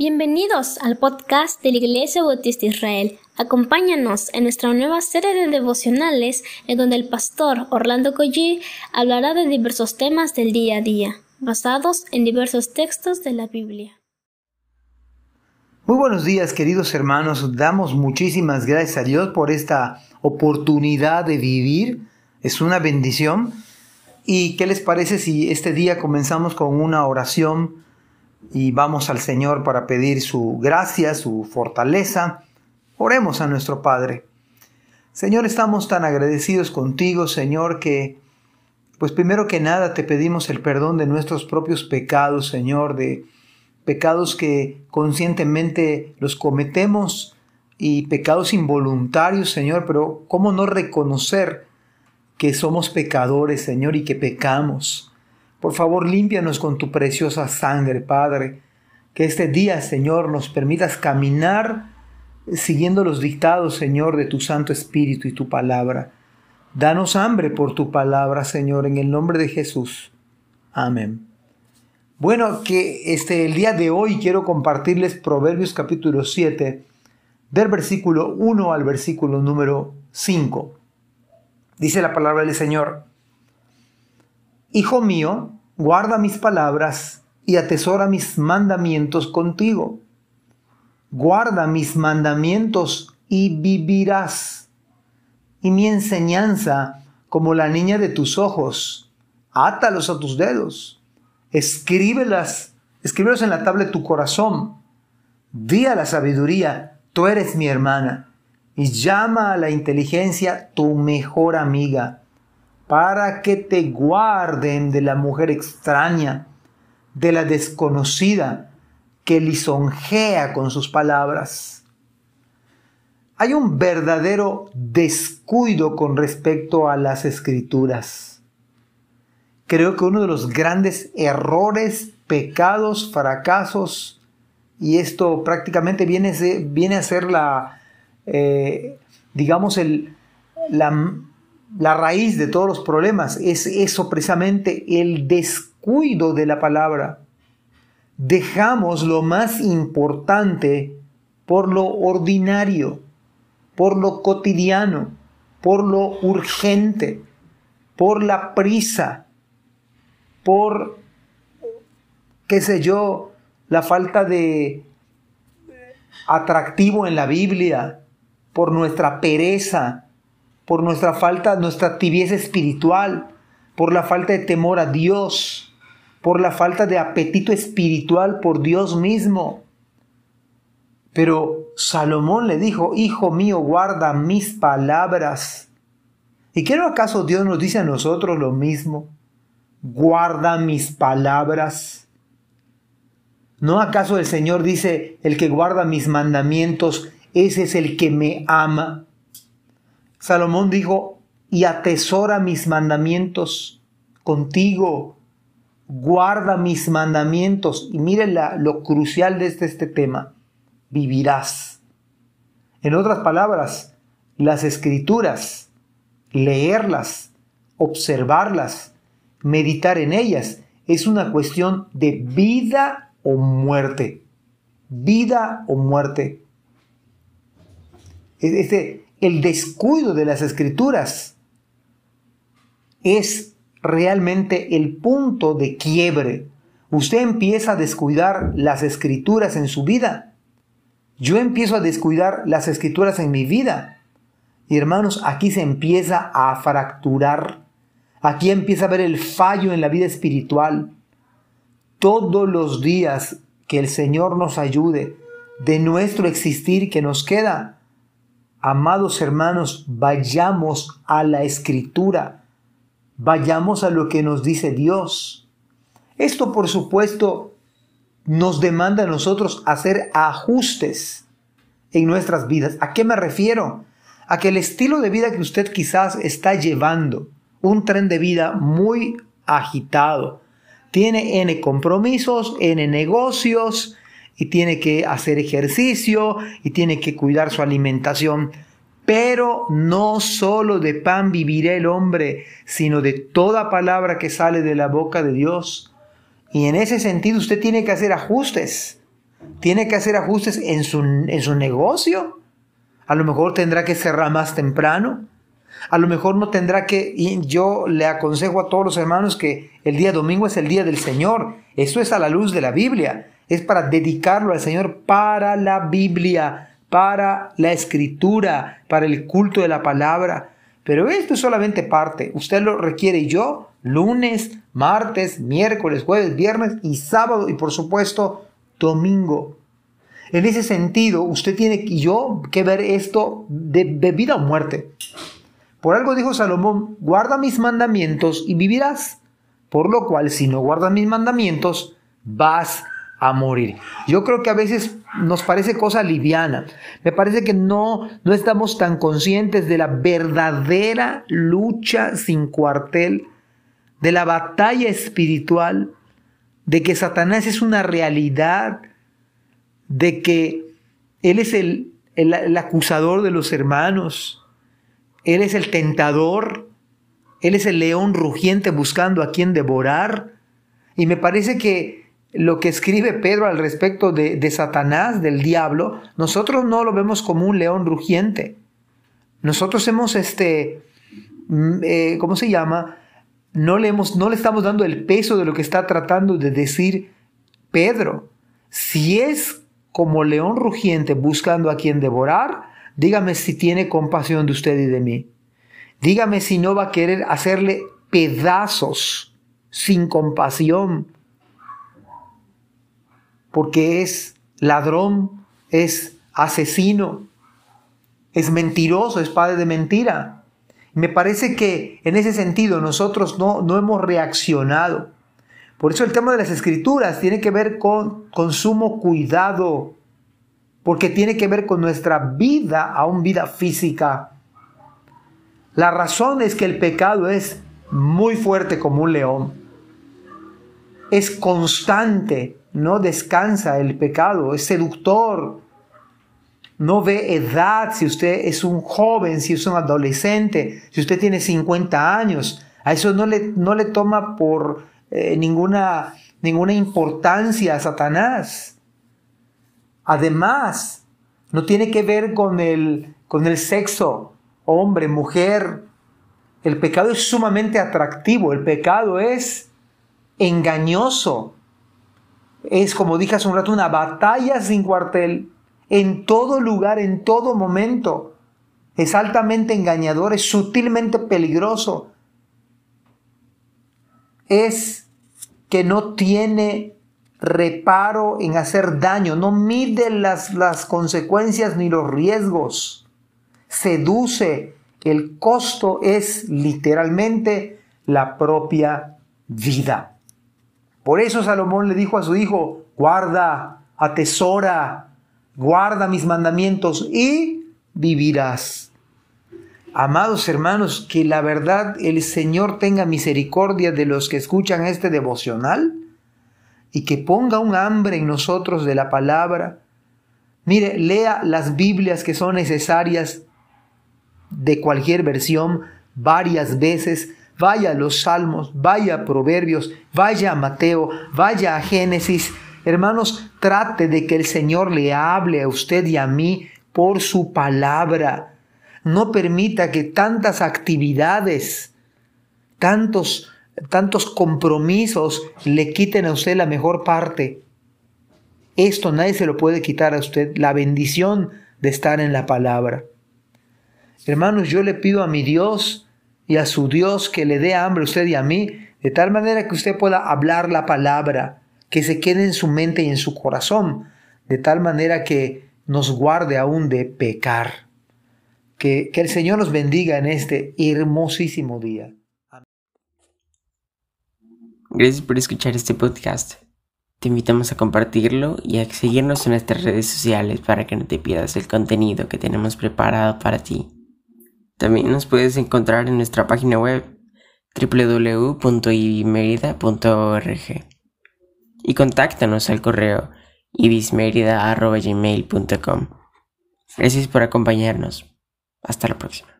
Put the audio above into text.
Bienvenidos al podcast de la Iglesia Bautista Israel. Acompáñanos en nuestra nueva serie de devocionales en donde el pastor Orlando Collie hablará de diversos temas del día a día, basados en diversos textos de la Biblia. Muy buenos días queridos hermanos, damos muchísimas gracias a Dios por esta oportunidad de vivir, es una bendición. ¿Y qué les parece si este día comenzamos con una oración? Y vamos al Señor para pedir su gracia, su fortaleza. Oremos a nuestro Padre. Señor, estamos tan agradecidos contigo, Señor, que pues primero que nada te pedimos el perdón de nuestros propios pecados, Señor, de pecados que conscientemente los cometemos y pecados involuntarios, Señor, pero ¿cómo no reconocer que somos pecadores, Señor, y que pecamos? Por favor, límpianos con tu preciosa sangre, Padre. Que este día, Señor, nos permitas caminar siguiendo los dictados, Señor, de tu Santo Espíritu y tu palabra. Danos hambre por tu palabra, Señor, en el nombre de Jesús. Amén. Bueno, que este, el día de hoy quiero compartirles Proverbios capítulo 7, del versículo 1 al versículo número 5. Dice la palabra del Señor. Hijo mío, guarda mis palabras y atesora mis mandamientos contigo. Guarda mis mandamientos y vivirás. Y mi enseñanza como la niña de tus ojos. Átalos a tus dedos. Escríbelas, escríbelos en la tabla de tu corazón. Di a la sabiduría, tú eres mi hermana. Y llama a la inteligencia tu mejor amiga para que te guarden de la mujer extraña, de la desconocida, que lisonjea con sus palabras. Hay un verdadero descuido con respecto a las escrituras. Creo que uno de los grandes errores, pecados, fracasos, y esto prácticamente viene, viene a ser la, eh, digamos, el, la la raíz de todos los problemas es eso precisamente, el descuido de la palabra. Dejamos lo más importante por lo ordinario, por lo cotidiano, por lo urgente, por la prisa, por, qué sé yo, la falta de atractivo en la Biblia, por nuestra pereza, por nuestra falta, nuestra tibieza espiritual, por la falta de temor a Dios, por la falta de apetito espiritual por Dios mismo. Pero Salomón le dijo, Hijo mío, guarda mis palabras. ¿Y qué no acaso Dios nos dice a nosotros lo mismo? Guarda mis palabras. ¿No acaso el Señor dice, el que guarda mis mandamientos, ese es el que me ama? Salomón dijo, y atesora mis mandamientos contigo, guarda mis mandamientos. Y miren lo crucial de este, este tema, vivirás. En otras palabras, las escrituras, leerlas, observarlas, meditar en ellas, es una cuestión de vida o muerte. Vida o muerte. Este, el descuido de las escrituras es realmente el punto de quiebre. Usted empieza a descuidar las escrituras en su vida. Yo empiezo a descuidar las escrituras en mi vida. Y hermanos, aquí se empieza a fracturar. Aquí empieza a ver el fallo en la vida espiritual. Todos los días que el Señor nos ayude de nuestro existir que nos queda, Amados hermanos, vayamos a la escritura, vayamos a lo que nos dice Dios. Esto, por supuesto, nos demanda a nosotros hacer ajustes en nuestras vidas. ¿A qué me refiero? A que el estilo de vida que usted quizás está llevando, un tren de vida muy agitado, tiene N compromisos, N negocios, y tiene que hacer ejercicio y tiene que cuidar su alimentación. Pero no solo de pan vivirá el hombre, sino de toda palabra que sale de la boca de Dios. Y en ese sentido usted tiene que hacer ajustes. Tiene que hacer ajustes en su, en su negocio. A lo mejor tendrá que cerrar más temprano. A lo mejor no tendrá que, y yo le aconsejo a todos los hermanos que el día domingo es el día del Señor. Eso es a la luz de la Biblia. Es para dedicarlo al Señor para la Biblia, para la escritura, para el culto de la palabra. Pero esto es solamente parte. Usted lo requiere yo, lunes, martes, miércoles, jueves, viernes y sábado y por supuesto domingo. En ese sentido, usted tiene y yo que ver esto de, de vida o muerte. Por algo dijo Salomón, guarda mis mandamientos y vivirás. Por lo cual, si no guardas mis mandamientos, vas a morir. Yo creo que a veces nos parece cosa liviana. Me parece que no, no estamos tan conscientes de la verdadera lucha sin cuartel, de la batalla espiritual, de que Satanás es una realidad, de que Él es el, el acusador de los hermanos, Él es el tentador, Él es el león rugiente buscando a quien devorar. Y me parece que lo que escribe Pedro al respecto de, Satanás, del diablo, nosotros no lo vemos como un león rugiente. Nosotros hemos, este, mm, eh, ¿cómo se llama? No no le estamos dando el peso de lo que está tratando de decir Pedro. Si es como león rugiente buscando a quien devorar, dígame si tiene compasión de usted y de mí. Dígame si no va a querer hacerle pedazos sin compasión porque es ladrón, es asesino, es mentiroso, es padre de mentira. Me parece que en ese sentido nosotros no, no hemos reaccionado. Por eso el tema de las escrituras tiene que ver con, con sumo cuidado, porque tiene que ver con nuestra vida, aún vida física. La razón es que el pecado es muy fuerte como un león. Es constante, no descansa el pecado, es seductor, no ve edad, si usted es un joven, si es un adolescente, si usted tiene 50 años, a eso no le, no le toma por eh, ninguna, ninguna importancia a Satanás. Además, no tiene que ver con el, con el sexo, hombre, mujer. El pecado es sumamente atractivo, el pecado es engañoso, es, como dije hace un rato, una batalla sin cuartel, en todo lugar, en todo momento. Es altamente engañador, es sutilmente peligroso. Es que no tiene reparo en hacer daño, no mide las, las consecuencias ni los riesgos. Seduce, el costo es literalmente la propia vida. Por eso Salomón le dijo a su hijo, guarda, atesora, guarda mis mandamientos y vivirás. Amados hermanos, que la verdad el Señor tenga misericordia de los que escuchan este devocional y que ponga un hambre en nosotros de la palabra. Mire, lea las Biblias que son necesarias de cualquier versión varias veces vaya a los Salmos, vaya a Proverbios, vaya a Mateo, vaya a Génesis. Hermanos, trate de que el Señor le hable a usted y a mí por su palabra. No permita que tantas actividades, tantos, tantos compromisos le quiten a usted la mejor parte. Esto nadie se lo puede quitar a usted, la bendición de estar en la palabra. Hermanos, yo le pido a mi Dios y a su Dios que le dé hambre a usted y a mí, de tal manera que usted pueda hablar la palabra, que se quede en su mente y en su corazón, de tal manera que nos guarde aún de pecar. Que, que el Señor nos bendiga en este hermosísimo día. Gracias por escuchar este podcast. Te invitamos a compartirlo y a seguirnos en nuestras redes sociales para que no te pierdas el contenido que tenemos preparado para ti. También nos puedes encontrar en nuestra página web www.ibismerida.org y contáctanos al correo ibismerida.gmail.com. Gracias por acompañarnos. Hasta la próxima.